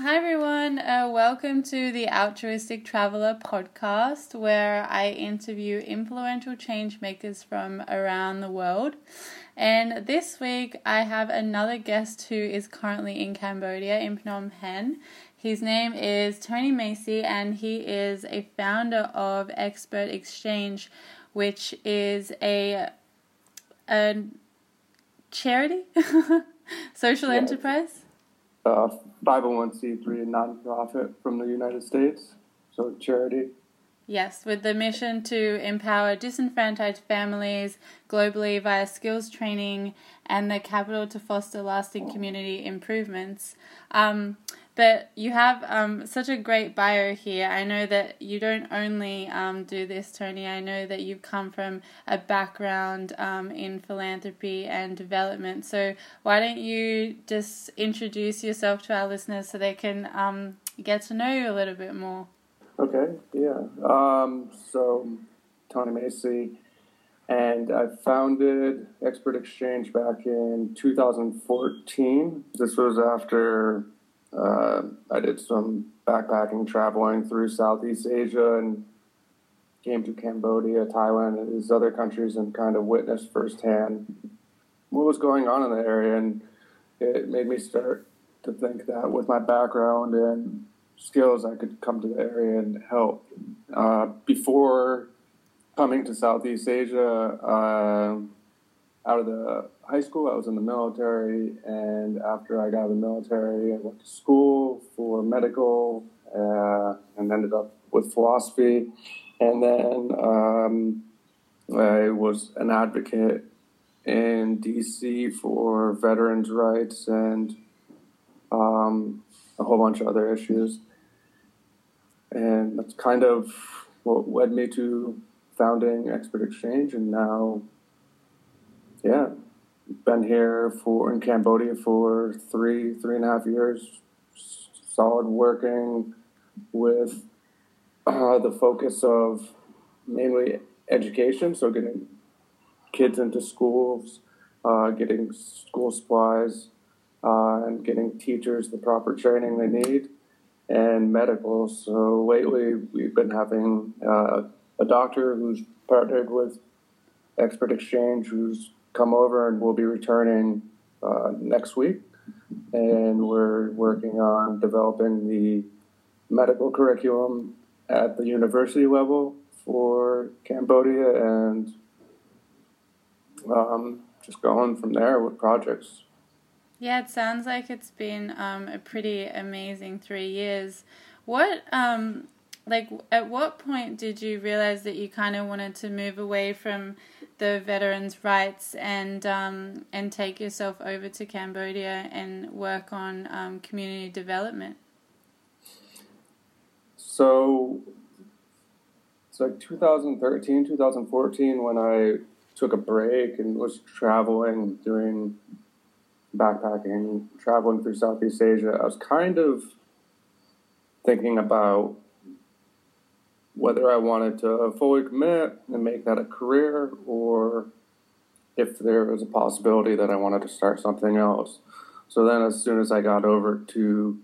Hi, everyone. Uh, welcome to the Altruistic Traveler podcast, where I interview influential change makers from around the world. And this week, I have another guest who is currently in Cambodia, in Phnom Penh. His name is Tony Macie, and he is a founder of Expert Exchange, which is a, a charity, social Yeah. enterprise. Uh, 501c3 nonprofit from the United States, so charity. Yes, with the mission to empower disenfranchised families globally via skills training and the capital to foster lasting community improvements. Um, but you have um, such a great bio here. I know that you don't only um, do this, Tony. I know that you've come from a background um, in philanthropy and development. So why don't you just introduce yourself to our listeners so they can um, get to know you a little bit more? Okay, yeah. Um, so, Tony Macie, and I founded Expert Exchange back in 2014. This was after uh, I did some backpacking traveling through Southeast Asia and came to Cambodia, Thailand, and these other countries and kind of witnessed firsthand what was going on in the area. And it made me start to think that with my background and skills, I could come to the area and help. Uh, before coming to Southeast Asia, uh, out of the high school, I was in the military, and after I got out of the military, I went to school for medical uh, and ended up with philosophy. And then um, I was an advocate in DC for veterans' rights and um, a whole bunch of other issues. And that's kind of what led me to founding Expert Exchange. And now, yeah, been here for in Cambodia for three, three and a half years, solid working with uh, the focus of mainly education. So getting kids into schools, uh, getting school supplies, uh, and getting teachers the proper training they need, and medical. So lately, we've been having uh, a doctor who's partnered with Expert Exchange, who's come over and we'll be returning uh, next week. And we're working on developing the medical curriculum at the university level for Cambodia and um, just going from there with projects. Yeah, it sounds like it's been um, a pretty amazing three years. What, um, like, at what point did you realize that you kind of wanted to move away from the veterans' rights and um, and take yourself over to Cambodia and work on um, community development? So it's like 2013, 2014 when I took a break and was traveling, doing backpacking, traveling through Southeast Asia. I was kind of thinking about whether I wanted to fully commit and make that a career or if there was a possibility that I wanted to start something else. So then, as soon as I got over to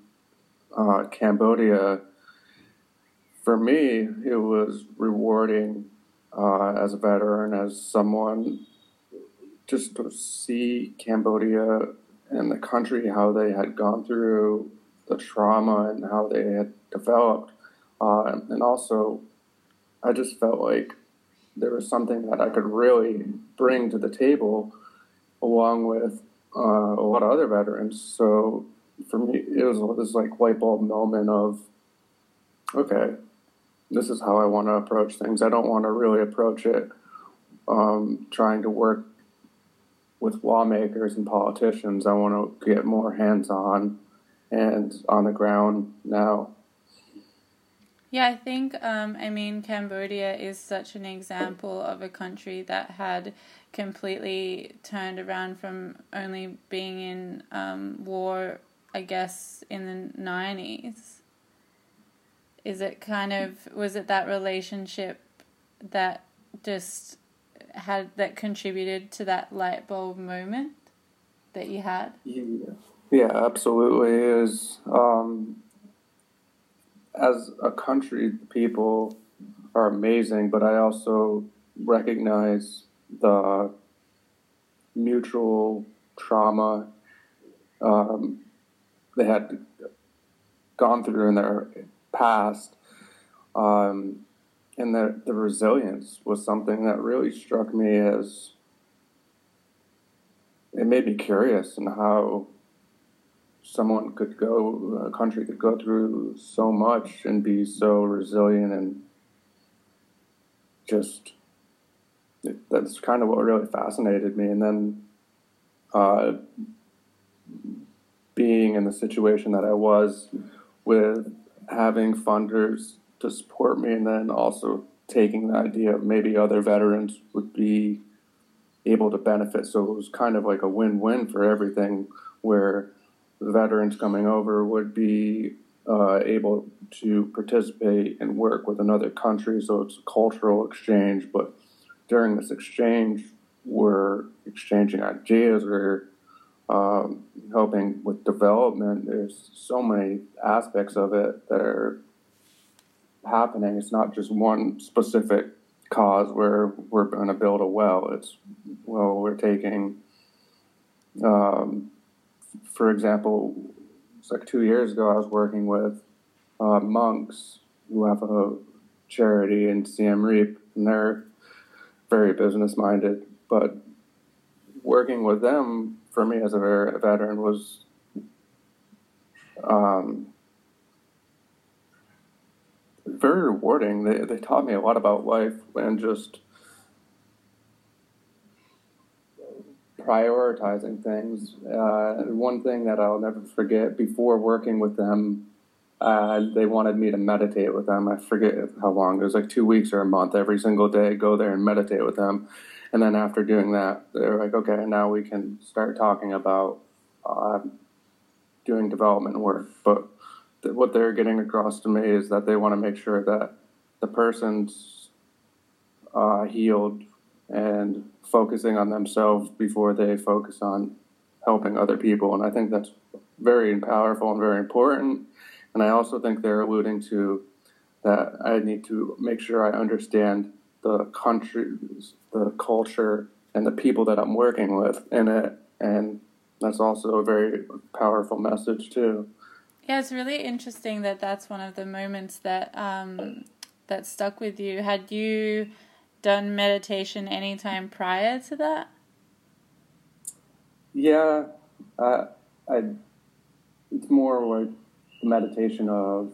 uh, Cambodia, for me, it was rewarding uh, as a veteran, as someone, just to see Cambodia and the country, how they had gone through the trauma and how they had developed. Uh, and also, I just felt like there was something that I could really bring to the table along with uh, a lot of other veterans. So for me, it was this like light bulb moment of, okay, this is how I want to approach things. I don't want to really approach it um, trying to work with lawmakers and politicians. I want to get more hands on and on the ground now. Yeah, I think, um, I mean, Cambodia is such an example of a country that had completely turned around from only being in um, war, I guess, in the 90s. Is it kind of, was it that relationship that just had, that contributed to that light bulb moment that you had? Yeah, yeah absolutely is. Um, as a country, people are amazing, but I also recognize the mutual trauma um, they had gone through in their past. Um, and the, the resilience was something that really struck me as it made me curious in how someone could go, a country could go through so much and be so resilient and just that's kind of what really fascinated me. And then uh, being in the situation that I was with having funders to support me, and then also taking the idea of maybe other veterans would be able to benefit. So it was kind of like a win win for everything where veterans coming over would be uh, able to participate and work with another country. So it's a cultural exchange, but during this exchange, we're exchanging ideas, we're um, helping with development. There's so many aspects of it that are happening. It's not just one specific cause where we're going to build a well. It's, well, we're taking, um, for example, it's like two years ago, I was working with uh, monks who have a charity in Siem Reap, and they're very business minded. But working with them for me as a veteran was um, very rewarding. They, they taught me a lot about life and just prioritizing things. Uh, one thing that I'll never forget before working with them, uh, they wanted me to meditate with them. I forget how long. It was like two weeks or a month. Every single day, go there and meditate with them. And then after doing that, they're like, okay, now we can start talking about uh, doing development work. But th- what they're getting across to me is that they want to make sure that the person's uh, healed and focusing on themselves before they focus on helping other people. And I think that's very powerful and very important. And I also think they're alluding to that I need to make sure I understand the country, the culture, and the people that I'm working with in it. And that's also a very powerful message, too. Yeah, it's really interesting that that's one of the moments that um, that stuck with you. Had you done meditation anytime prior to that? Yeah, uh, I. It's more like the meditation of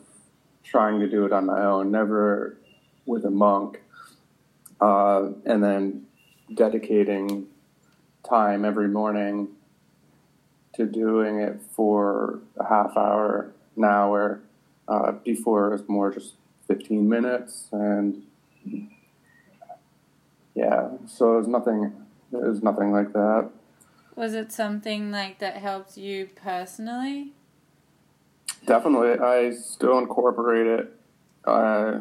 trying to do it on my own, never with a monk, uh, and then dedicating time every morning to doing it for a half hour, an hour. Uh, before it was more just 15 minutes, and yeah, so it was nothing. It was nothing like that. Was it something like that helped you personally? Definitely, I still incorporate it uh,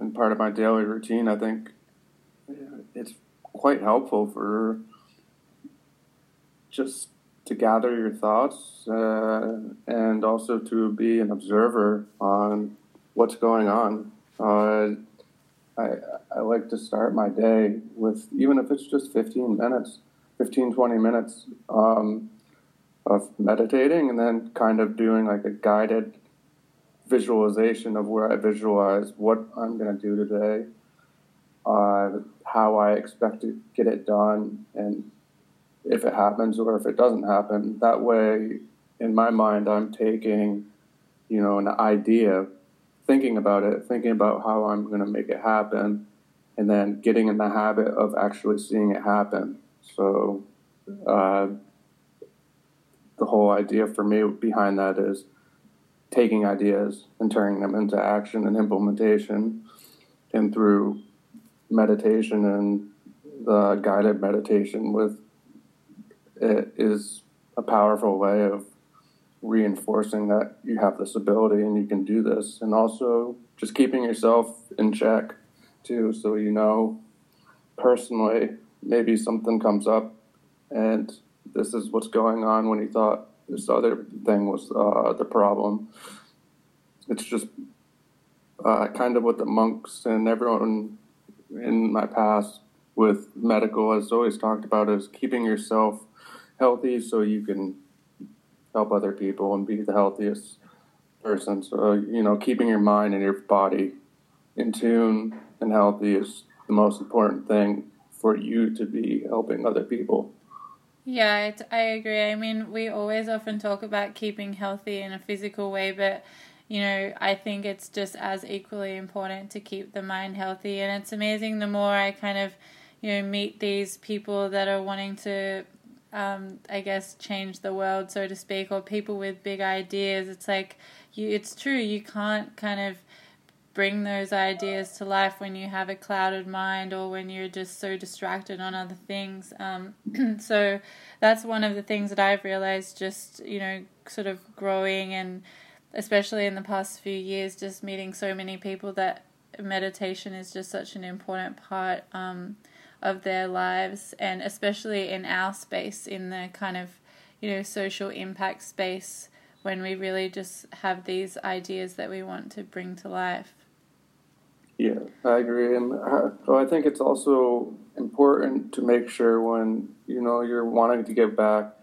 in part of my daily routine. I think it's quite helpful for just to gather your thoughts uh, and also to be an observer on what's going on. Uh, I, I like to start my day with, even if it's just 15 minutes, 15, 20 minutes um, of meditating and then kind of doing like a guided visualization of where I visualize what I'm going to do today, uh, how I expect to get it done, and if it happens or if it doesn't happen. That way, in my mind, I'm taking, you know, an idea, thinking about it, thinking about how I'm going to make it happen, and then getting in the habit of actually seeing it happen. So, uh, the whole idea for me behind that is taking ideas and turning them into action and implementation, and through meditation and the guided meditation with it is a powerful way of reinforcing that you have this ability and you can do this. And also just keeping yourself in check too so you know personally maybe something comes up and this is what's going on when you thought this other thing was uh, the problem. It's just uh, kind of what the monks and everyone in my past with medical has always talked about is keeping yourself healthy so you can help other people and be the healthiest person. So, uh, you know, keeping your mind and your body in tune and healthy is the most important thing for you to be helping other people. Yeah, I agree. I mean, we always often talk about keeping healthy in a physical way, but you know, I think it's just as equally important to keep the mind healthy. And it's amazing the more I kind of, you know, meet these people that are wanting to, um, I guess, change the world, so to speak, or people with big ideas. It's like, you, it's true, you can't kind of bring those ideas to life when you have a clouded mind or when you're just so distracted on other things. Um, so that's one of the things that I've realized just, you know, sort of growing and especially in the past few years, just meeting so many people that meditation is just such an important part um, of their lives, and especially in our space, in the kind of you know social impact space, when we really just have these ideas that we want to bring to life. Yeah, I agree, and uh, I think it's also important to make sure when you know you're wanting to give back,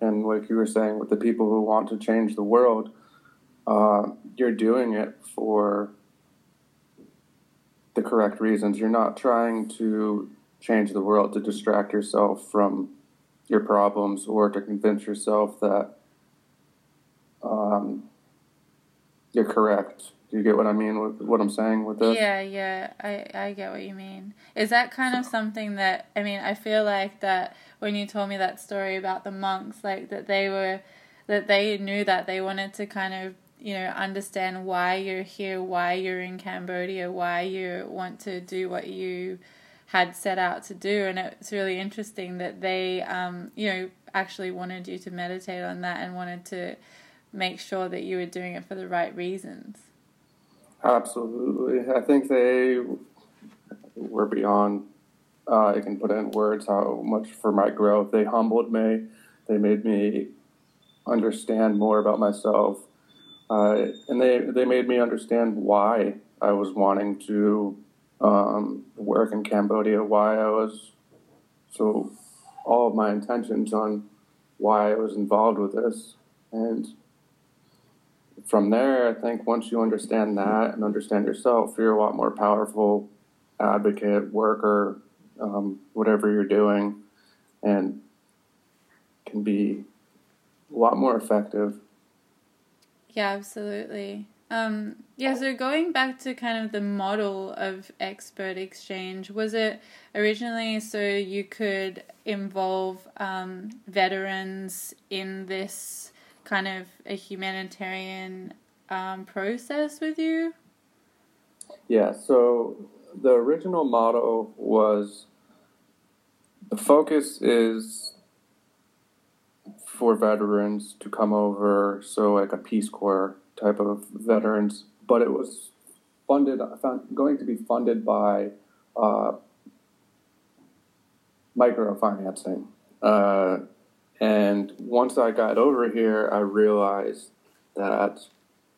and like you were saying, with the people who want to change the world uh, you're doing it for the correct reasons. You're not trying to change the world to distract yourself from your problems or to convince yourself that um, you're correct. Do you get what I mean with what I'm saying with this? Yeah, yeah, I, I get what you mean. Is that kind of something that I mean? I feel like that when you told me that story about the monks, like that they were that they knew that they wanted to kind of you know understand why you're here why you're in cambodia why you want to do what you had set out to do and it's really interesting that they um, you know actually wanted you to meditate on that and wanted to make sure that you were doing it for the right reasons. Absolutely. I think they were beyond uh, i can put in words how much for my growth. They humbled me. They made me understand more about myself. Uh, and they they made me understand why I was wanting to um, work in Cambodia, why I was so all of my intentions on why I was involved with this, and from there, I think once you understand that and understand yourself, you're a lot more powerful advocate, worker, um, whatever you're doing, and can be a lot more effective yeah, absolutely. Um, yeah, so going back to kind of the model of expert exchange, was it originally so you could involve um, veterans in this kind of a humanitarian um, process with you? Yeah, so the original model was the focus is for veterans to come over, so like a Peace Corps type of veterans, but it was funded, found, going to be funded by uh, microfinancing. Uh, and once I got over here, I realized that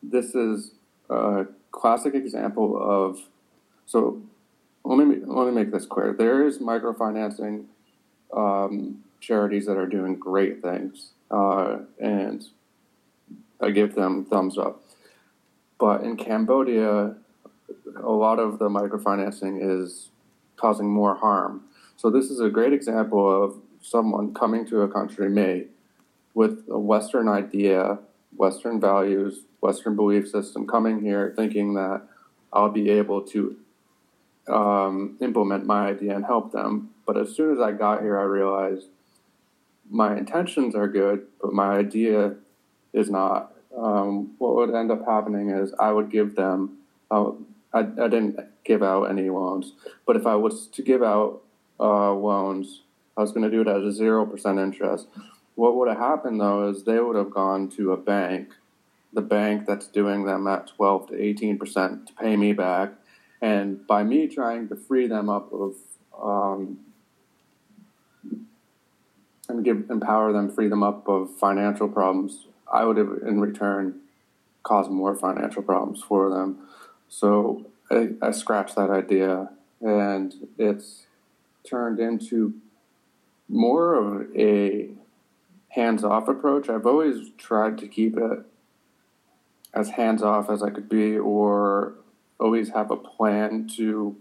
this is a classic example of. So let me let me make this clear. There is microfinancing um, charities that are doing great things, uh, and I give them thumbs up. But in Cambodia, a lot of the microfinancing is causing more harm. So this is a great example of someone coming to a country, me, with a Western idea, Western values, Western belief system, coming here thinking that I'll be able to um, implement my idea and help them. But as soon as I got here, I realized my intentions are good, but my idea is not. Um, what would end up happening is I would give them. Uh, I, I didn't give out any loans, but if I was to give out uh, loans, I was going to do it at a zero percent interest. What would have happened though is they would have gone to a bank, the bank that's doing them at twelve to eighteen percent to pay me back, and by me trying to free them up of um, and give empower them, free them up of financial problems, I would in return caused more financial problems for them. So I, I scratched that idea, and it's turned into more of a hands off approach. I've always tried to keep it as hands off as I could be, or always have a plan to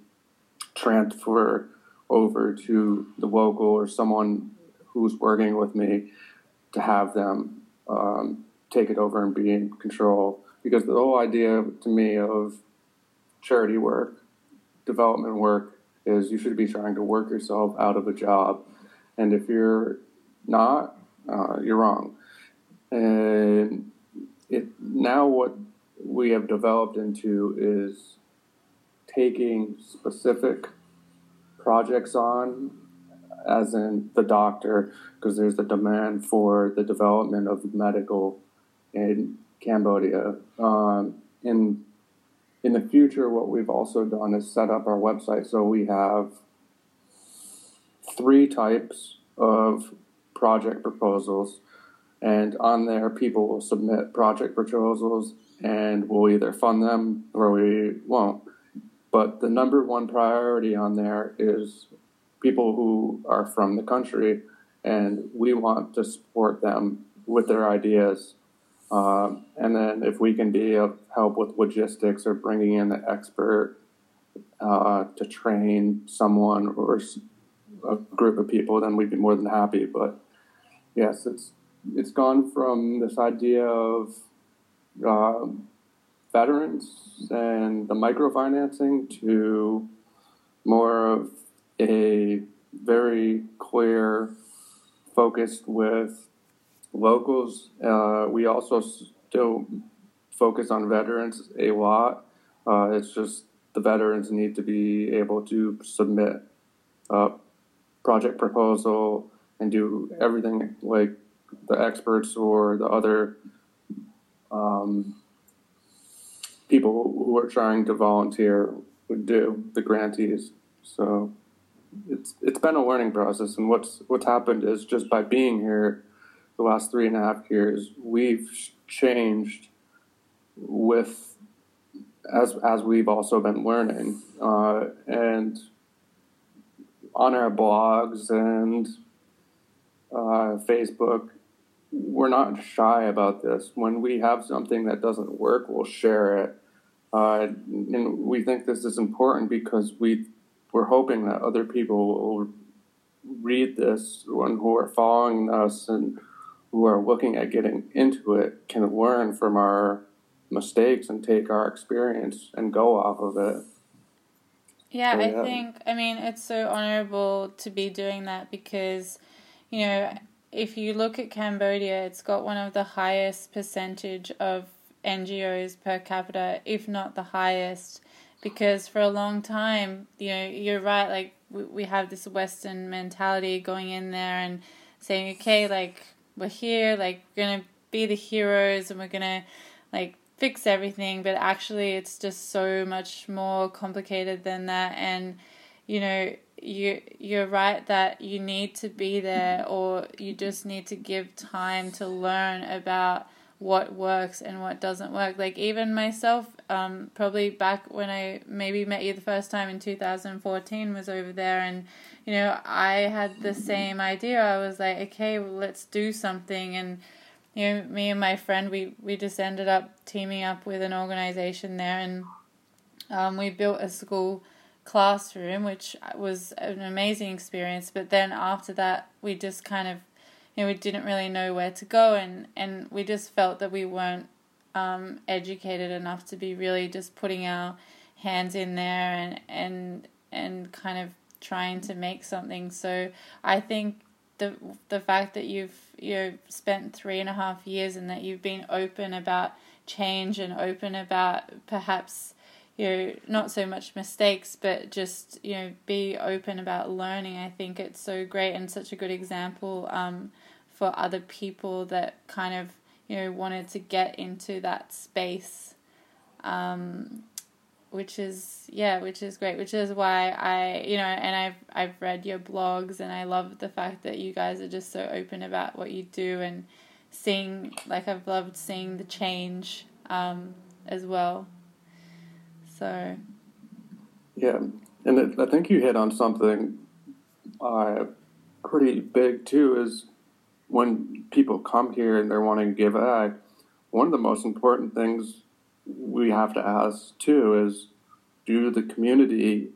transfer over to the local or someone who's working with me to have them um, take it over and be in control. Because the whole idea to me of charity work, development work, is you should be trying to work yourself out of a job. And if you're not, uh, you're wrong. And it now what we have developed into is taking specific projects on, as in the doctor, because there's a demand for the development of medical in Cambodia. Um, in in the future, what we've also done is set up our website so we have three types of project proposals, and on there, people will submit project proposals, and we'll either fund them or we won't. But the number one priority on there is people who are from the country, and we want to support them with their ideas. Um, and then if we can be of help with logistics or bringing in the expert uh, to train someone or a group of people, then we'd be more than happy. But yes, it's it's gone from this idea of um, veterans and the microfinancing to more of a very clear focused with locals. Uh, we also still focus on veterans a lot. Uh, it's just the veterans need to be able to submit a project proposal and do everything like the experts or the other um, people who are trying to volunteer would do, the grantees. So it's it's been a learning process, and what's what's happened is just by being here the last three and a half years, we've changed with as as we've also been learning, uh, and on our blogs and uh, Facebook, we're not shy about this. When we have something that doesn't work, we'll share it uh, and we think this is important because we we're hoping that other people will read this and who are following us and who are looking at getting into it can learn from our mistakes and take our experience and go off of it. Yeah, so, yeah. I think I mean it's so honorable to be doing that because you know if you look at Cambodia, it's got one of the highest percentage of NGOs per capita, if not the highest, because for a long time, you know, you're right, like we, we have this Western mentality going in there and saying, okay, like we're here, like we're gonna be the heroes and we're gonna like fix everything, but actually it's just so much more complicated than that. And you know you you're right that you need to be there or you just need to give time to learn about what works and what doesn't work. Like even myself, um, probably back when I maybe met you the first time in 2014 was over there, and you know I had the same idea. I was like, okay, well, let's do something, and you know me and my friend we we just ended up teaming up with an organization there, and um, we built a school classroom, which was an amazing experience. But then after that, we just kind of you know, we didn't really know where to go, and and we just felt that we weren't um, educated enough to be really just putting our hands in there and and and kind of trying to make something. So I think the the fact that you've you know spent three and a half years and that you've been open about change and open about perhaps you know not so much mistakes but just you know be open about learning i think it's so great and such a good example um, for other people that kind of you know wanted to get into that space um, which is yeah which is great which is why i you know and i've i've read your blogs and i love the fact that you guys are just so open about what you do and seeing like i've loved seeing the change um, as well So, yeah, and I think you hit on something uh, pretty big too. Is when people come here and they're wanting to give back, one of the most important things we have to ask too is, do the community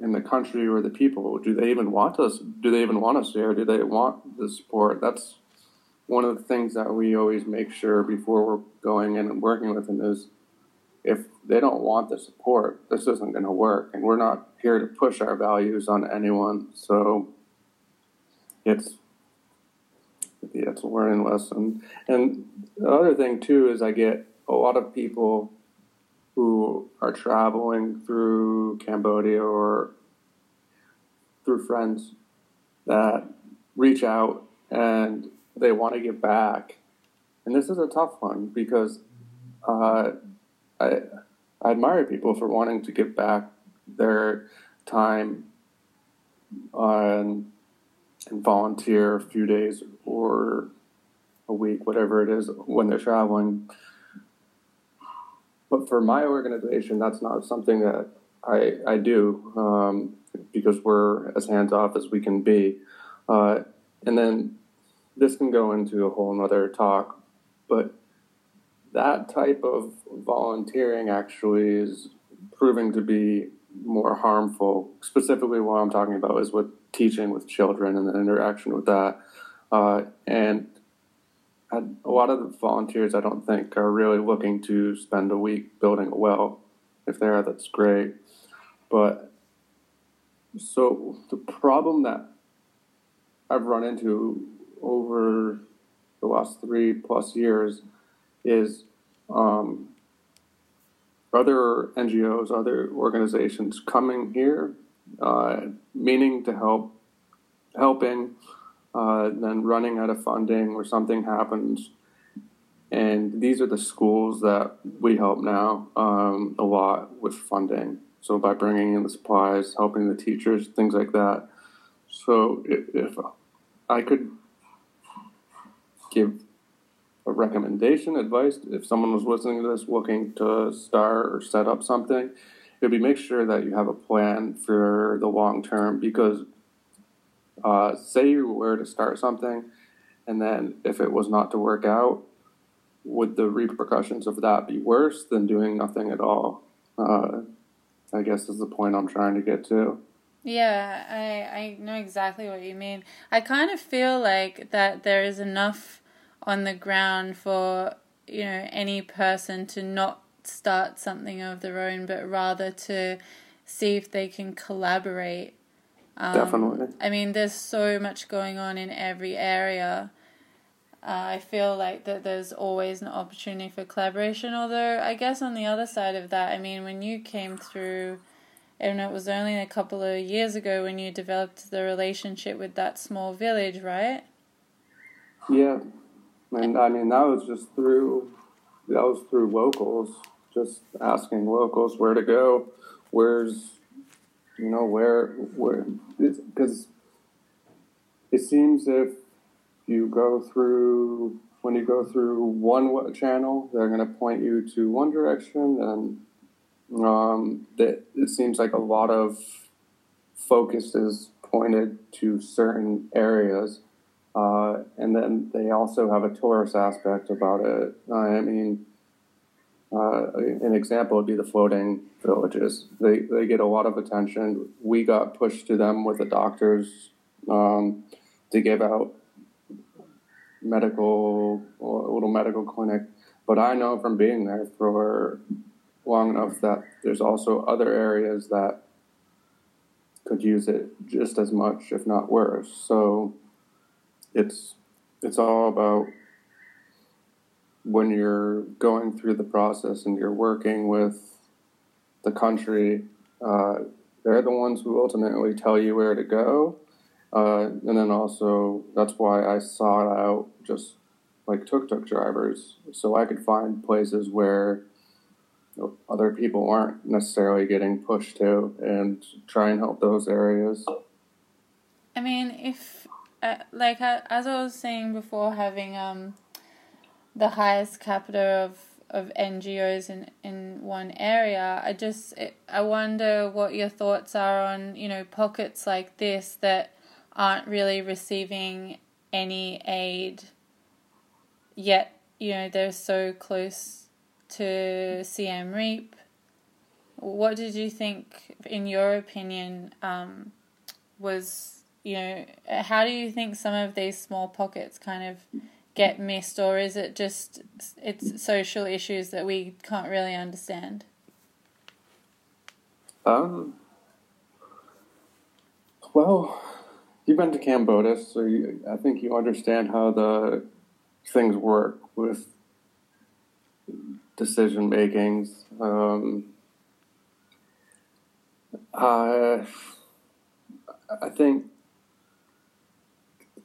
in the country or the people do they even want us? Do they even want us here? Do they want the support? That's one of the things that we always make sure before we're going in and working with them is if they don't want the support, this isn't going to work. And we're not here to push our values on anyone. So it's yeah, it's a learning lesson. And the other thing too is I get a lot of people who are traveling through Cambodia or through friends that reach out and they want to give back. And this is a tough one because uh, I, I admire people for wanting to give back their time on and volunteer a few days or a week, whatever it is, when they're traveling. But for my organization, that's not something that I, I do um, because we're as hands off as we can be. Uh, and then this can go into a whole other talk, but that type of volunteering actually is proving to be more harmful. Specifically, what I'm talking about is with teaching with children and the interaction with that. Uh, and a lot of the volunteers, I don't think, are really looking to spend a week building a well. If they are, that's great. But so the problem that I've run into over the last three plus years is um, other NGOs, other organizations coming here, uh, meaning to help, helping, uh, then running out of funding or something happens. And these are the schools that we help now um, a lot with funding. So by bringing in the supplies, helping the teachers, things like that. So if, if I could give a recommendation, advice, if someone was listening to this looking to start or set up something, be make sure that you have a plan for the long term because uh, say you were to start something and then if it was not to work out, would the repercussions of that be worse than doing nothing at all? Uh, I guess is the point I'm trying to get to. Yeah, I I know exactly what you mean. I kind of feel like that there is enough on the ground for you know any person to not start something of their own, but rather to see if they can collaborate. Um, Definitely. I mean, there's so much going on in every area. Uh, I feel like that there's always an opportunity for collaboration. Although I guess on the other side of that, I mean, when you came through, and it was only a couple of years ago when you developed the relationship with that small village, right? Yeah, and I mean, that was just through, that was through locals, just asking locals where to go, where's, you know, where, where, because it seems if you go through, when you go through one channel, they're going to point you to one direction, and um, that it seems like a lot of focus is pointed to certain areas uh, and then they also have a tourist aspect about it. I mean, uh, an example would be the floating villages. They, they get a lot of attention. We got pushed to them with the doctors um, to give out medical, a little medical clinic. But I know from being there for long enough that there's also other areas that could use it just as much, if not worse. So it's it's all about when you're going through the process and you're working with the country, uh, they're the ones who ultimately tell you where to go. Uh, and then also, that's why I sought out just like tuk tuk drivers so I could find places where you know, other people aren't necessarily getting pushed to and try and help those areas. I mean, if uh, like uh, as I was saying before, having um the highest capita of of NGOs in, in one area. I just I wonder what your thoughts are on you know pockets like this that aren't really receiving any aid yet you know they're so close to Siem Reap. What did you think, in your opinion, um, was you know how do you think some of these small pockets kind of get missed, or is it just it's social issues that we can't really understand? Um. Well, you've been to Cambodia, so you, I think you understand how the things work with decision makings. Um, I, I think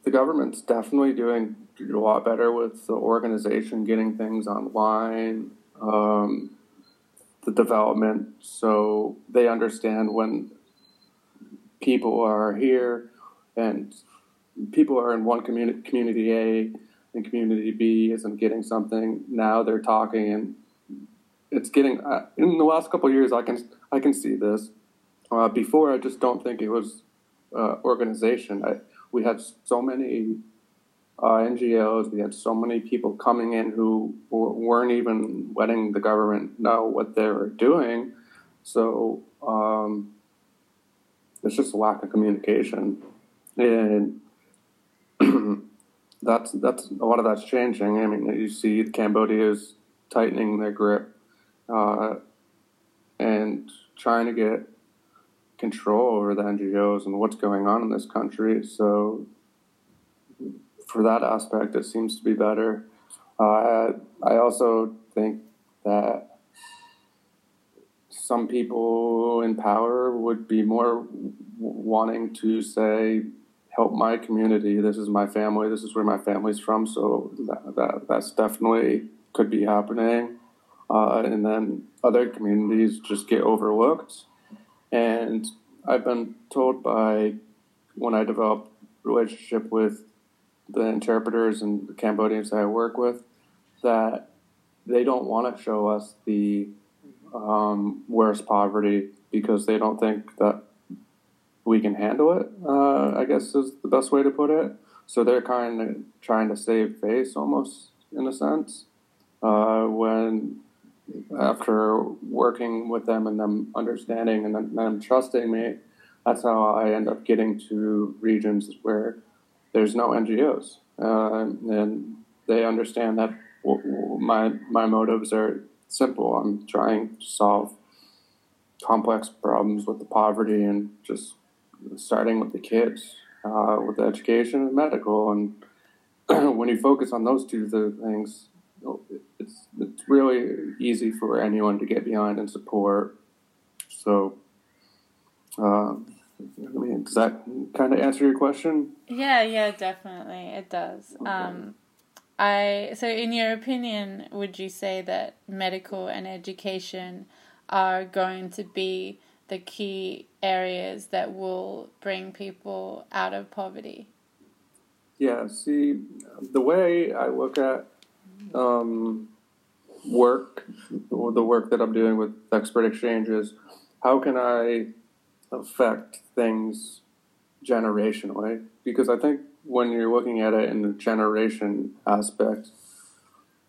the government's definitely doing a lot better with the organization, getting things online, um, the development, so they understand when people are here and people are in one community, community A and community B isn't getting something. Now they're talking and it's getting uh, in the last couple years. I can I can see this. Uh, before, I just don't think it was uh, organization. I, we had so many uh, NGOs. We had so many people coming in who weren't even letting the government know what they were doing. So um, it's just a lack of communication, and that's that's a lot of that's changing. I mean, you see Cambodia is tightening their grip uh, and trying to get control over the NGOs and what's going on in this country. So, for that aspect, it seems to be better. Uh, I also think that some people in power would be more wanting to say, help my community. This is my family. This is where my family's from. So that, that that's definitely could be happening uh, and then other communities just get overlooked. And I've been told by when I developed relationship with the interpreters and the Cambodians that I work with that they don't want to show us the um, worst poverty because they don't think that we can handle it. Uh, I guess is the best way to put it. So they're kind of trying to save face almost in a sense uh, when after working with them and them understanding and them, them trusting me, that's how I end up getting to regions where there's no NGOs, uh, and they understand that my my motives are simple. I'm trying to solve complex problems with the poverty and just starting with the kids, uh, with the education and medical, and when you focus on those two things, it's it's really easy for anyone to get behind and support. So, uh, I mean, does that kind of answer your question? Yeah, yeah, definitely, it does. Okay. Um, I so, in your opinion, would you say that medical and education are going to be the key areas that will bring people out of poverty? Yeah. See, the way I look at um, work, the work that I'm doing with expert exchanges, how can I affect things generationally? Because I think when you're looking at it in the generation aspect,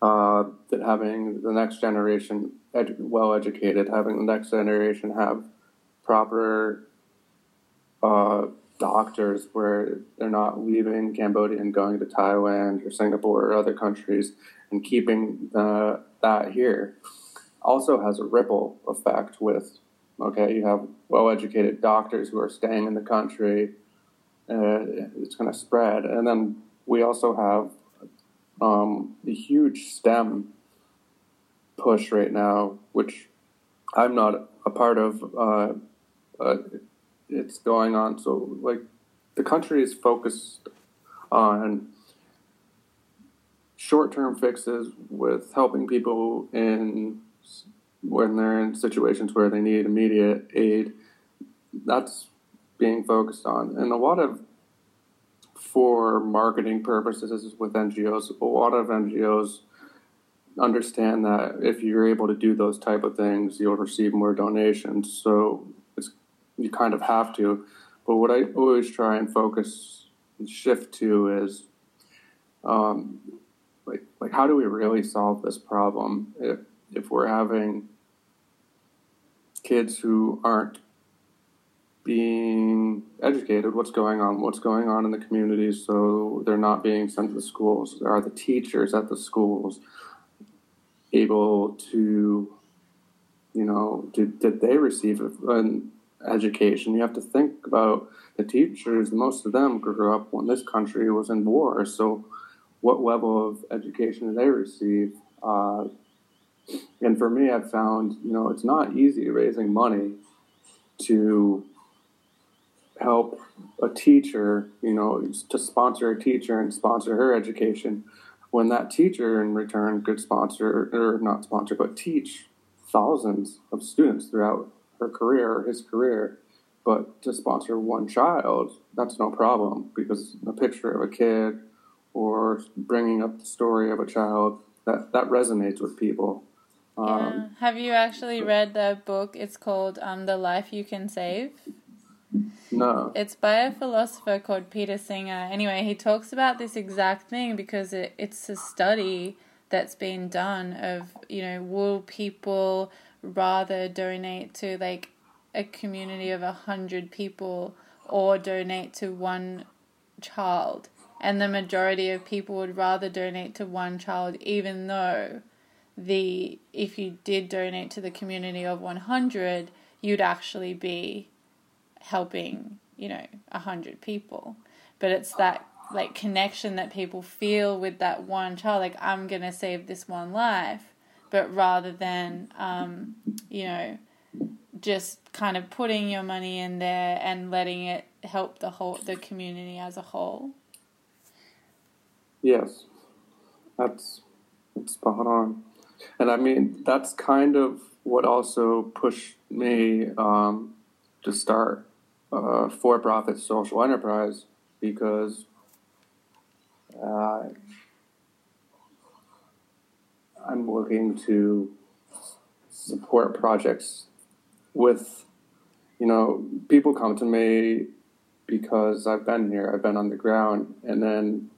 uh, that having the next generation edu- well educated, having the next generation have proper uh, doctors where they're not leaving Cambodia and going to Thailand or Singapore or other countries and keeping the, that here also has a ripple effect with okay you have well educated doctors who are staying in the country. Uh, it's going to spread. And then we also have um, a huge stem push right now which i'm not a part of uh, uh, it's going on. So like the country is focused on short-term fixes with helping people in when they're in situations where they need immediate aid. That's being focused on, and a lot of for marketing purposes with NGOs. A lot of NGOs understand that if you're able to do those type of things, you'll receive more donations. So it's you kind of have to. But what I always try and focus and shift to is, um, like like how do we really solve this problem if if we're having kids who aren't being educated what's going on what's going on in the community so they're not being sent to the schools. Are the teachers at the schools able to you know did, did they receive an education? You have to think about the teachers. Most of them grew up when this country was in war so what level of education did they receive? Uh, and for me i've found you know it's not easy raising money to help a teacher, you know, to sponsor a teacher and sponsor her education, when that teacher in return could sponsor, or not sponsor, but teach thousands of students throughout her career or his career. But to sponsor one child, that's no problem because a picture of a kid or bringing up the story of a child that, that resonates with people. Um, yeah. Have you actually read the book? It's called um, The Life You Can Save. No. It's by a philosopher called Peter Singer. Anyway, he talks about this exact thing because it, it's a study that's been done of, you know, will people rather donate to like a community of a hundred people or donate to one child? And the majority of people would rather donate to one child, even though the if you did donate to the community of 100, you'd actually be helping, you know, a hundred people. But it's that like connection that people feel with that one child, like I'm gonna save this one life, but rather than um, you know, just kind of putting your money in there and letting it help the whole the community as a whole. Yes, that's that's spot on, and I mean that's kind of what also pushed me um, to start uh, for-profit social enterprise because uh, I'm looking to support projects with, you know, people come to me because I've been here, I've been on the ground, and then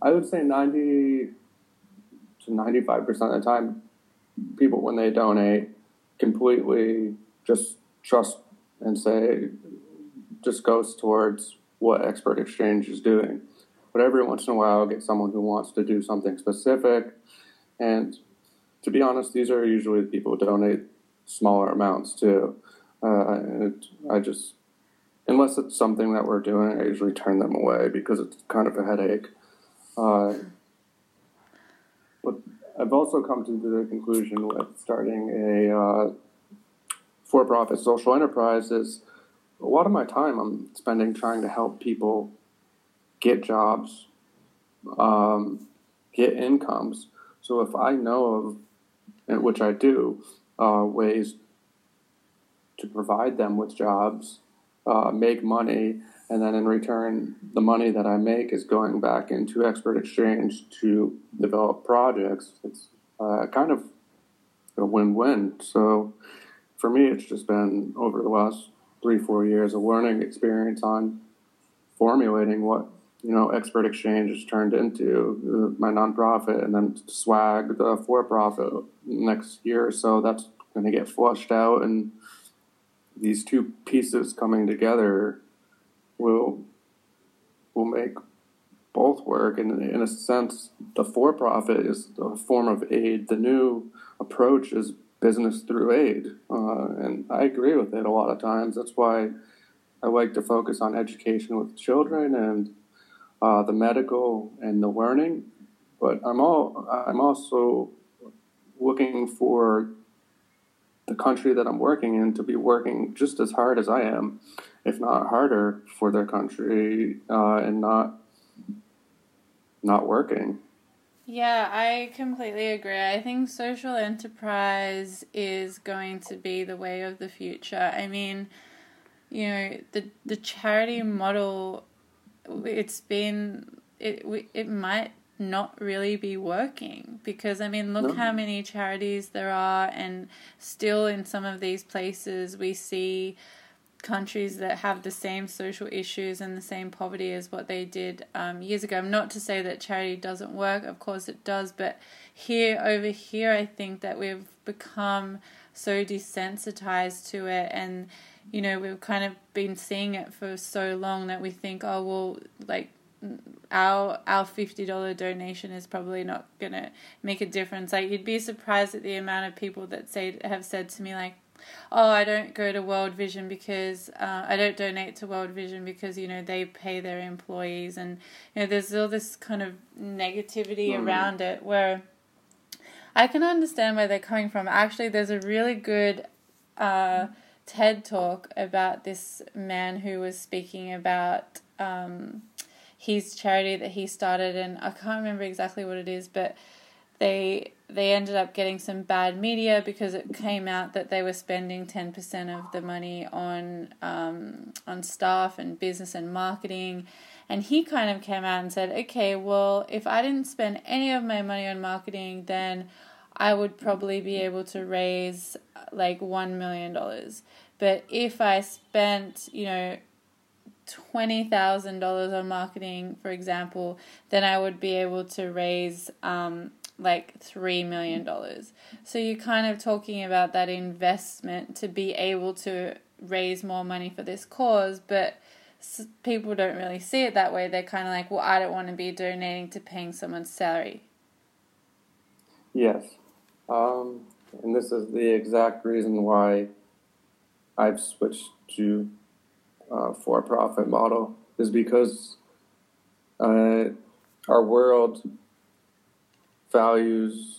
I would say 90 to 95% of the time, people, when they donate, completely just trust and say just goes towards what expert exchange is doing. But every once in a while, I'll get someone who wants to do something specific. And to be honest, these are usually the people who donate smaller amounts too. Uh, and I just, unless it's something that we're doing, I usually turn them away because it's kind of a headache. Uh, but I've also come to the conclusion with starting a uh, for profit social enterprise is a lot of my time I'm spending trying to help people get jobs, um, get incomes. So if I know of, which I do, uh, ways to provide them with jobs, uh, make money, and then in return, the money that I make is going back into expert exchange to develop projects. It's uh, kind of a win-win. So for me, it's just been over the last three, four years a learning experience on formulating what you know expert exchange has turned into uh, my nonprofit, and then swag the for-profit next year or so. That's going to get flushed out, and these two pieces coming together will will make both work. And in a sense, the for-profit is a form of aid. The new approach is business through aid. Uh, and I agree with it a lot of times. That's why I like to focus on education with children and uh, the medical and the learning. But I'm all I'm also looking for the country that I'm working in to be working just as hard as I am, if not harder, for their country uh, and not not working. Yeah, I completely agree. I think social enterprise is going to be the way of the future. I mean, you know, the the charity model it's been it it might not really be working because I mean look no. how many charities there are and still in some of these places we see countries that have the same social issues and the same poverty as what they did um, years ago. Not to say that charity doesn't work, of course it does, but here, over here, I think that we've become so desensitized to it and you know we've kind of been seeing it for so long that we think oh well like our our fifty dollar donation is probably not gonna make a difference. Like you'd be surprised at the amount of people that say have said to me like, "Oh, I don't go to World Vision because uh, I don't donate to World Vision because you know they pay their employees and you know there's all this kind of negativity mm. around it where I can understand where they're coming from. Actually, there's a really good uh, TED talk about this man who was speaking about. Um, his charity that he started, and I can't remember exactly what it is, but they they ended up getting some bad media because it came out that they were spending ten percent of the money on um, on staff and business and marketing. And he kind of came out and said, okay, well, if I didn't spend any of my money on marketing, then I would probably be able to raise like $1 million. But if I spent, you know, $20,000 on marketing, for example, then I would be able to raise um, like $3 million. So you're kind of talking about that investment to be able to raise more money for this cause, but people don't really see it that way. They're kind of like, well, I don't want to be donating to paying someone's salary. Yes. Um, and this is the exact reason why I've switched to uh, for profit model is because uh, our world values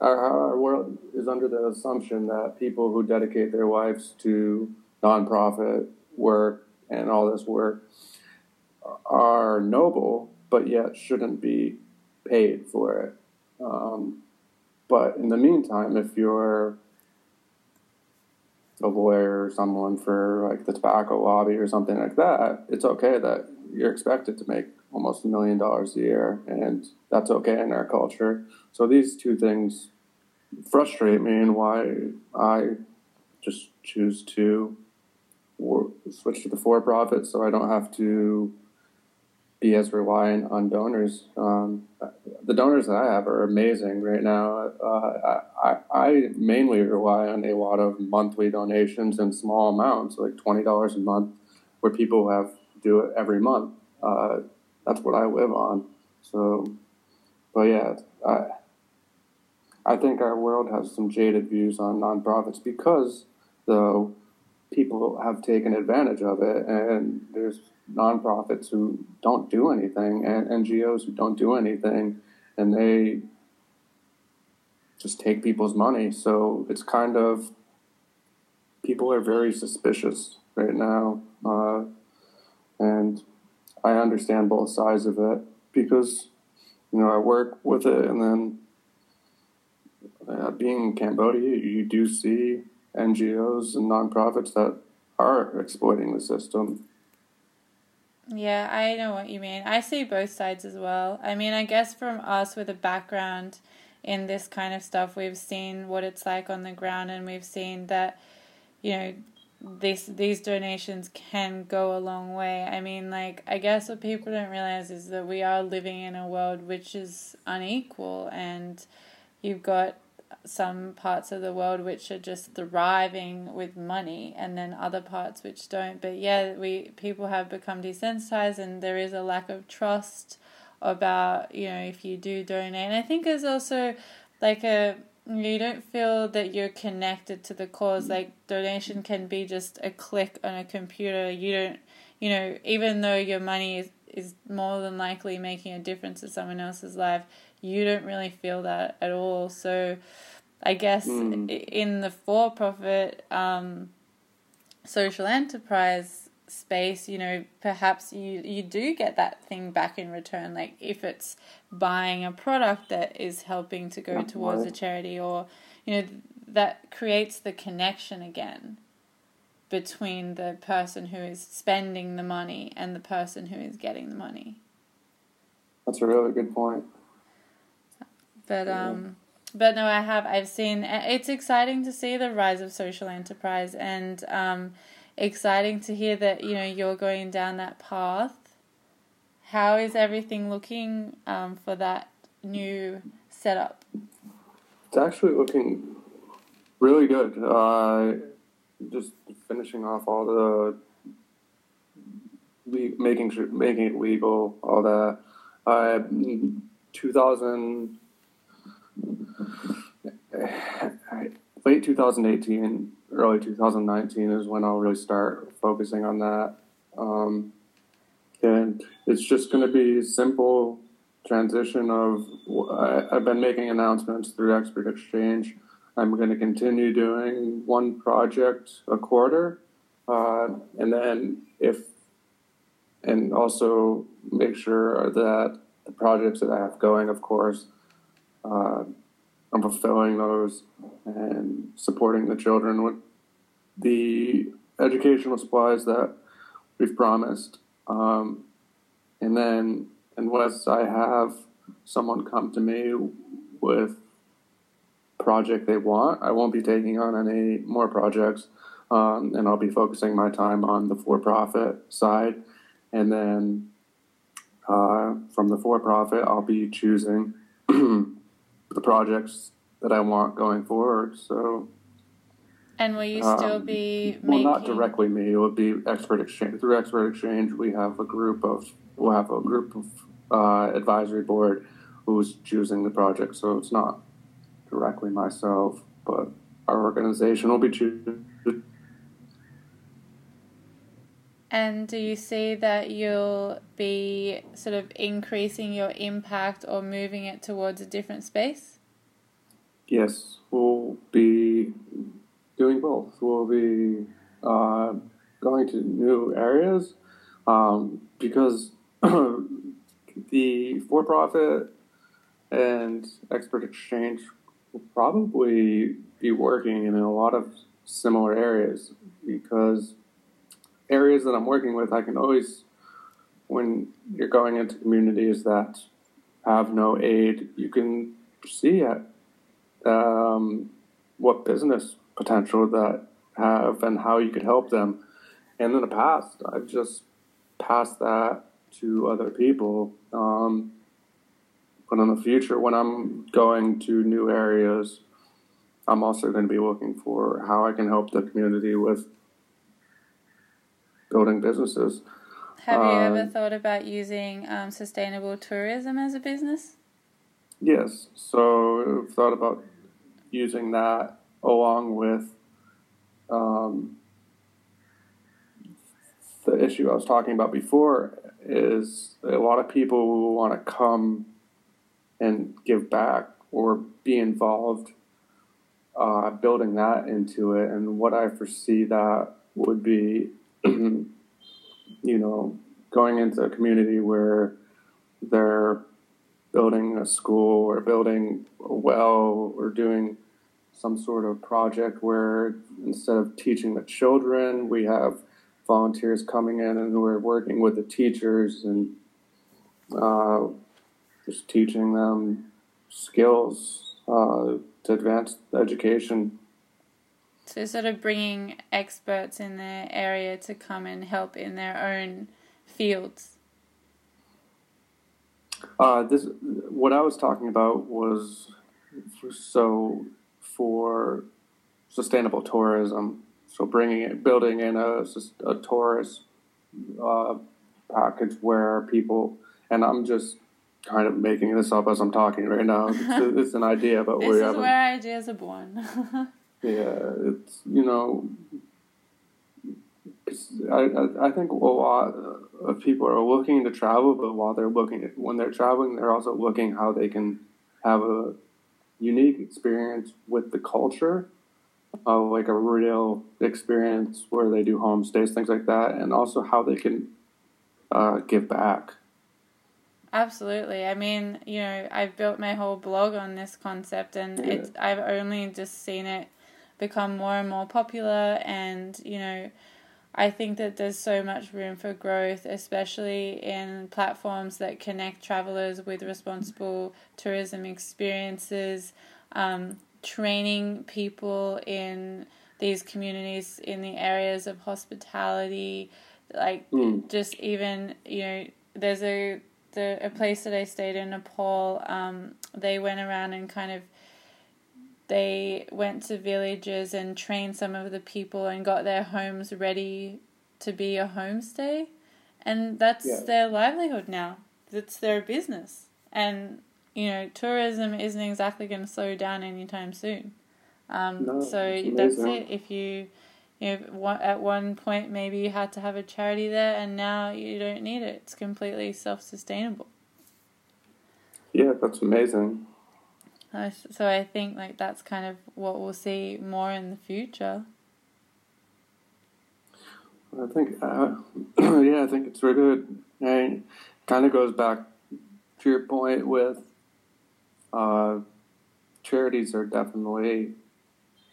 our, our world is under the assumption that people who dedicate their lives to nonprofit work and all this work are noble, but yet shouldn't be paid for it. Um, but in the meantime, if you're a lawyer or someone for like the tobacco lobby or something like that, it's okay that you're expected to make almost a million dollars a year, and that's okay in our culture. So these two things frustrate me, and why I just choose to switch to the for-profit, so I don't have to be as reliant on donors. Um, the donors that I have are amazing right now. Uh, I, I mainly rely on a lot of monthly donations in small amounts, like twenty dollars a month, where people have do it every month. Uh, that's what I live on. So, but yeah, I I think our world has some jaded views on nonprofits because though people have taken advantage of it, and there's nonprofits who don't do anything and NGOs who don't do anything, and they just take people's money. So it's kind of people are very suspicious right now, uh, and I understand both sides of it because you know I work with it, and then uh, being in Cambodia, you do see NGOs and nonprofits that are exploiting the system yeah, I know what you mean. I see both sides as well. I mean, I guess from us with a background in this kind of stuff, we've seen what it's like on the ground and we've seen that, you know, these these donations can go a long way. I mean, like I guess what people don't realize is that we are living in a world which is unequal and you've got some parts of the world which are just thriving with money and then other parts which don't but yeah we people have become desensitized and there is a lack of trust about you know if you do donate and i think there's also like a you don't feel that you're connected to the cause like donation can be just a click on a computer you don't you know even though your money is, is more than likely making a difference to someone else's life you don't really feel that at all. So I guess mm. in the for profit um, social enterprise space, you know, perhaps you, you do get that thing back in return. Like if it's buying a product that is helping to go towards a charity or, you know, that creates the connection again between the person who is spending the money and the person who is getting the money. That's a really good point. But um, but no, I have. I've seen. It's exciting to see the rise of social enterprise, and um, exciting to hear that you know you're going down that path. How is everything looking um, for that new setup? It's actually looking really good. Uh, just finishing off all the making sure making it legal, all that. Uh, 2000 late 2018, early 2019 is when I'll really start focusing on that. Um, and it's just going to be simple transition of I've been making announcements through Expert Exchange. I'm going to continue doing one project a quarter, uh, and then if and also make sure that the projects that I have going, of course, uh, I'm fulfilling those and supporting the children with the educational supplies that we've promised. Um, and then, unless I have someone come to me with project they want, I won't be taking on any more projects. Um, and I'll be focusing my time on the for-profit side, and then uh, from the for-profit, I'll be choosing the projects that I want going forward. So. And will you still um, be well, not directly me. It would be Expert Exchange. Through Expert Exchange, we have a group of we'll have a group of uh, advisory board who's choosing the project. So it's not directly myself, but our organization will be choosing. And do you see that you'll be sort of increasing your impact or moving it towards a different space? Yes, we'll be doing both. We'll be uh, going to new areas um, because the for profit and expert exchange will probably be working in a lot of similar areas because areas that I'm working with, I can always, when you're going into communities that have no aid, you can see at um, what business potential that have and how you could help them. And in the past, I've just passed that to other people. Um, but in the future, when I'm going to new areas, I'm also going to be looking for how I can help the community with building businesses. Have you ever um, thought about using um, sustainable tourism as a business? Yes. So I've thought about using that along with um, the issue I was talking about before is a lot of people who want to come and give back or be involved uh, building that into it and what I foresee that would be you know going into a community where they're building a school or building a well or doing some sort of project where instead of teaching the children, we have volunteers coming in and we're working with the teachers and uh, just teaching them skills uh, to advance education. So, sort of bringing experts in their area to come and help in their own fields. Uh, this what I was talking about was so for sustainable tourism. So bringing it, building in a, a tourist uh, package where people, and I'm just kind of making this up as I'm talking right now. It's, it's an idea, but this we is where ideas are born. yeah, it's you know I, I think a lot of people are looking to travel, but while they're looking, when they're traveling, they're also looking how they can have a unique experience with the culture, uh, like a real experience where they do homestays, things like that, and also how they can uh, give back. Absolutely. I mean, you know, I've built my whole blog on this concept, and yeah. it's I've only just seen it become more and more popular, and you know I think that there's so much room for growth, especially in platforms that connect travelers with responsible tourism experiences, um, training people in these communities in the areas of hospitality, like mm. just even you know, there's a the a place that I stayed in Nepal. Um, they went around and kind of they went to villages and trained some of the people and got their homes ready to be a homestay. And that's yeah. their livelihood now. It's their business. And, you know, tourism isn't exactly going to slow down anytime soon. Um, no, so that's it. If you, you know, at one point maybe you had to have a charity there, and now you don't need it. It's completely self sustainable. Yeah, that's amazing. So I think like that's kind of what we'll see more in the future. I think, uh, yeah, I think it's really good. And kind of goes back to your point with uh, charities are definitely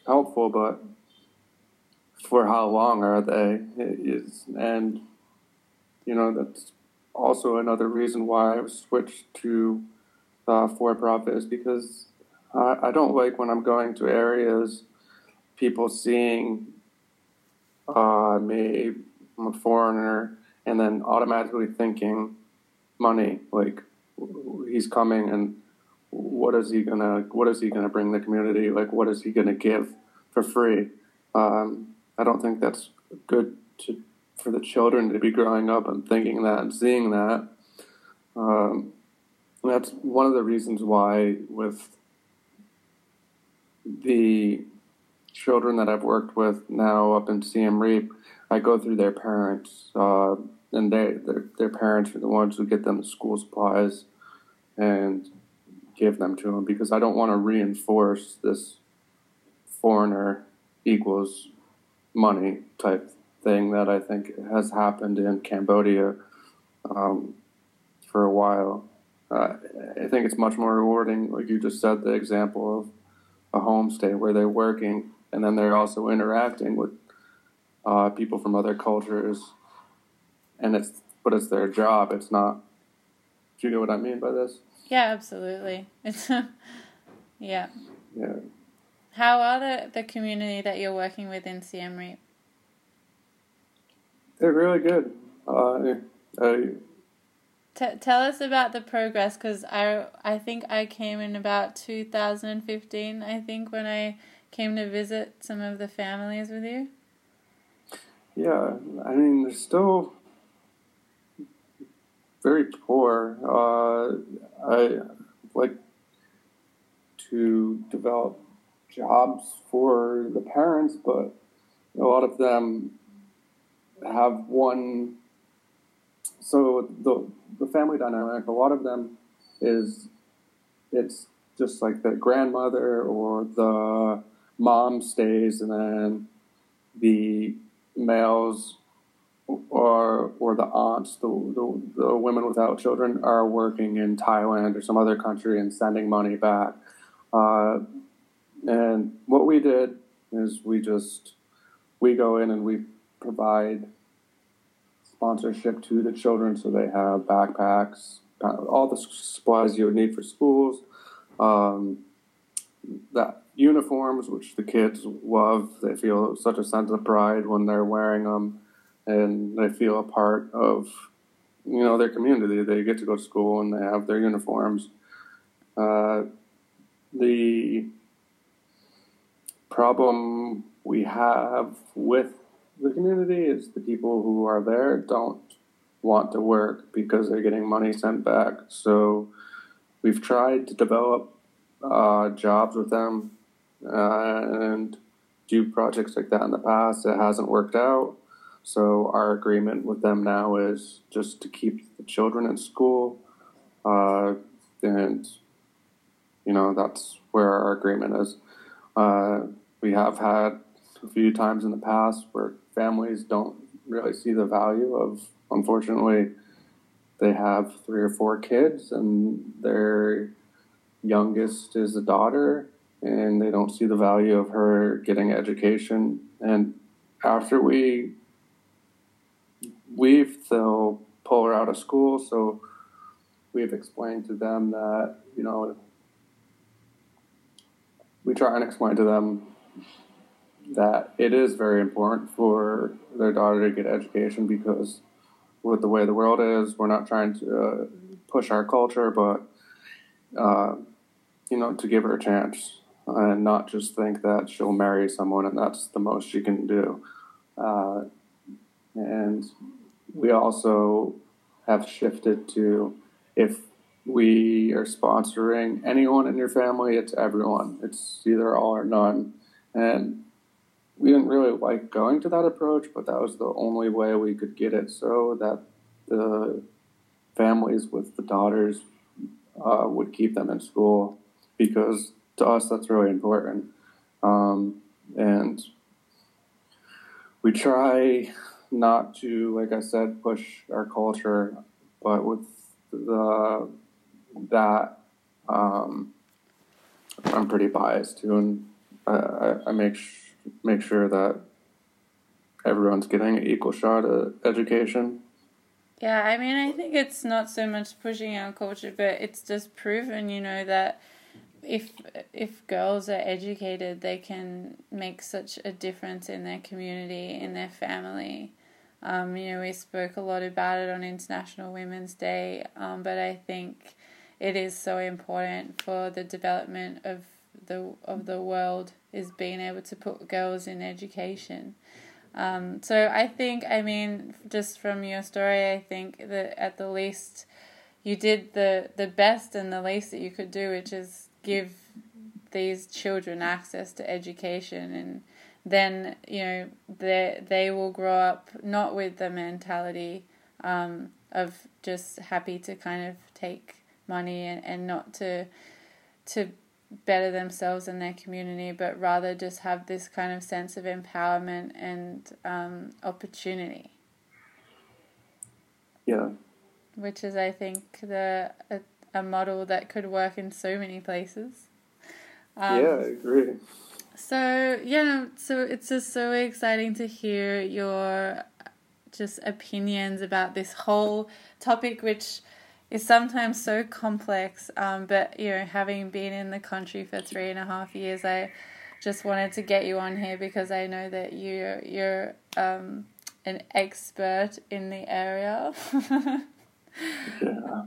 helpful, but for how long are they? Is and you know that's also another reason why I switched to uh, for profit is because I, don't like when I'm going to areas, people seeing uh, me, I'm a foreigner, and then automatically thinking money, like he's coming and what is he gonna what is he gonna bring the community? Like what is he gonna give for free? Um, I don't think that's good to for the children to be growing up and thinking that and seeing that. Um, that's one of the reasons why with the children that I've worked with now up in Siem Reap, I go through their parents, uh, and they their, their parents are the ones who get them school supplies and give them to them because I don't want to reinforce this foreigner equals money type thing that I think has happened in Cambodia um, for a while. Uh, I think it's much more rewarding, like you just said, the example of a homestay where they're working and then they're also interacting with uh, people from other cultures, and it's but it's their job. It's not. Do you know what I mean by this? Yeah, absolutely. It's yeah. Yeah. How are the the community that you're working with in Siem Reap? They're really good. Uh, I, T- tell us about the progress because I I think I came in about 2015. I think when I came to visit some of the families with you. Yeah, I mean they're still very poor. Uh, I like to develop jobs for the parents, but a lot of them have one so the the family dynamic, a lot of them is it's just like the grandmother or the mom stays, and then the males or or the aunts, the, the, the women without children, are working in Thailand or some other country and sending money back. Uh, and what we did is we just we go in and we provide sponsorship to the children, so they have backpacks, all the supplies you would need for schools, um, that uniforms, which the kids love. They feel such a sense of pride when they're wearing them, and they feel a part of you know their community. They get to go to school and they have their uniforms. Uh, the problem we have with the community is the people who are there don't want to work because they're getting money sent back. So we've tried to develop uh, jobs with them uh, and do projects like that in the past. It hasn't worked out. So our agreement with them now is just to keep the children in school, uh, and you know that's where our agreement is. Uh, we have had a few times in the past where families don't really see the value of, unfortunately, they have three or four kids and their youngest is a daughter and they don't see the value of her getting education. And after we leave, they'll pull her out of school. So we've explained to them that, you know, we try and explain to them that it is very important for their daughter to get education because with the way the world is, we're not trying to uh, push our culture, but uh, you know, to give her a chance and not just think that she'll marry someone and that's the most she can do. Uh, and we also have shifted to if we are sponsoring anyone in your family, it's everyone. It's either all or none. And we didn't really like going to that approach, but that was the only way we could get it so that the families with the daughters uh, would keep them in school because to us that's really important. Um, and we try not to, like I said, push our culture, but with the that um, I'm pretty biased too, and I, I make sh- make sure that everyone's getting an equal shot at education. Yeah, I mean, I think it's not so much pushing our culture, but it's just proven, you know, that if if girls are educated, they can make such a difference in their community, in their family. Um, you know, we spoke a lot about it on International Women's Day, um, but I think it is so important for the development of the of the world is being able to put girls in education. Um, so I think, I mean, just from your story, I think that at the least you did the the best and the least that you could do, which is give these children access to education and then you know they they will grow up not with the mentality um, of just happy to kind of take money and, and not to to better themselves and their community, but rather just have this kind of sense of empowerment and um, opportunity. Yeah. Which is, I think, the a, a model that could work in so many places. Um, yeah, I agree. So yeah, so it's just so exciting to hear your just opinions about this whole topic, which is sometimes so complex. Um, but you know, having been in the country for three and a half years, I just wanted to get you on here because I know that you're you're um, an expert in the area. yeah.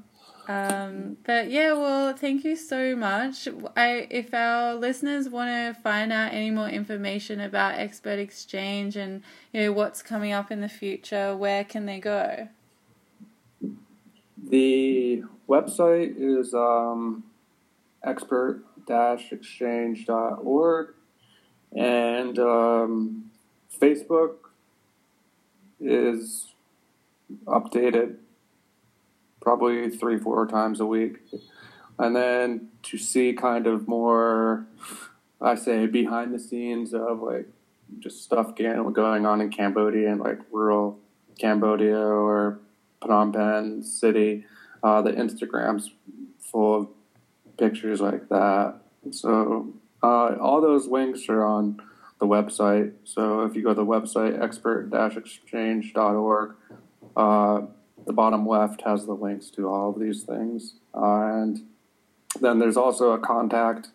Um, but yeah, well, thank you so much. I if our listeners want to find out any more information about Expert Exchange and you know what's coming up in the future, where can they go? The website is um, expert-exchange.org and um, Facebook is updated probably three, four times a week. And then to see kind of more, I say, behind the scenes of like just stuff going on in Cambodia and like rural Cambodia or Phnom Penh city. Uh, the Instagram's full of pictures like that. So uh, all those links are on the website. So if you go to the website expert-exchange.org, uh, the bottom left has the links to all of these things. Uh, and then there's also a contact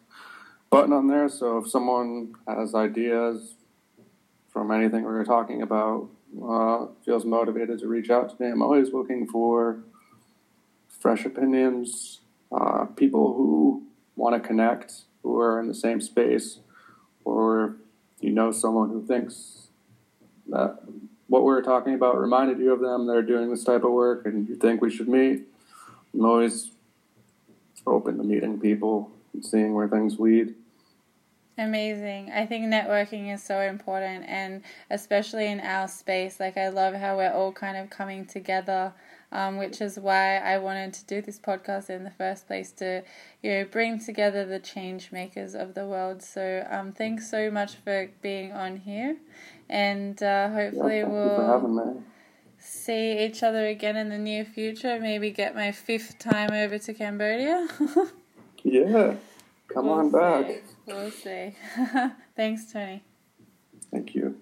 button on there. So if someone has ideas from anything we were talking about, uh, feels motivated to reach out to me. I'm always looking for fresh opinions, uh, people who want to connect, who are in the same space, or you know someone who thinks that what we are talking about reminded you of them. They're doing this type of work, and you think we should meet. I'm always open to meeting people and seeing where things lead. Amazing. I think networking is so important, and especially in our space. Like, I love how we're all kind of coming together, um, which is why I wanted to do this podcast in the first place to, you know, bring together the change makers of the world. So, um, thanks so much for being on here, and uh, hopefully yeah, we'll see each other again in the near future. Maybe get my fifth time over to Cambodia. yeah, come we'll on see. We'll see. Thanks, Tony. Thank you.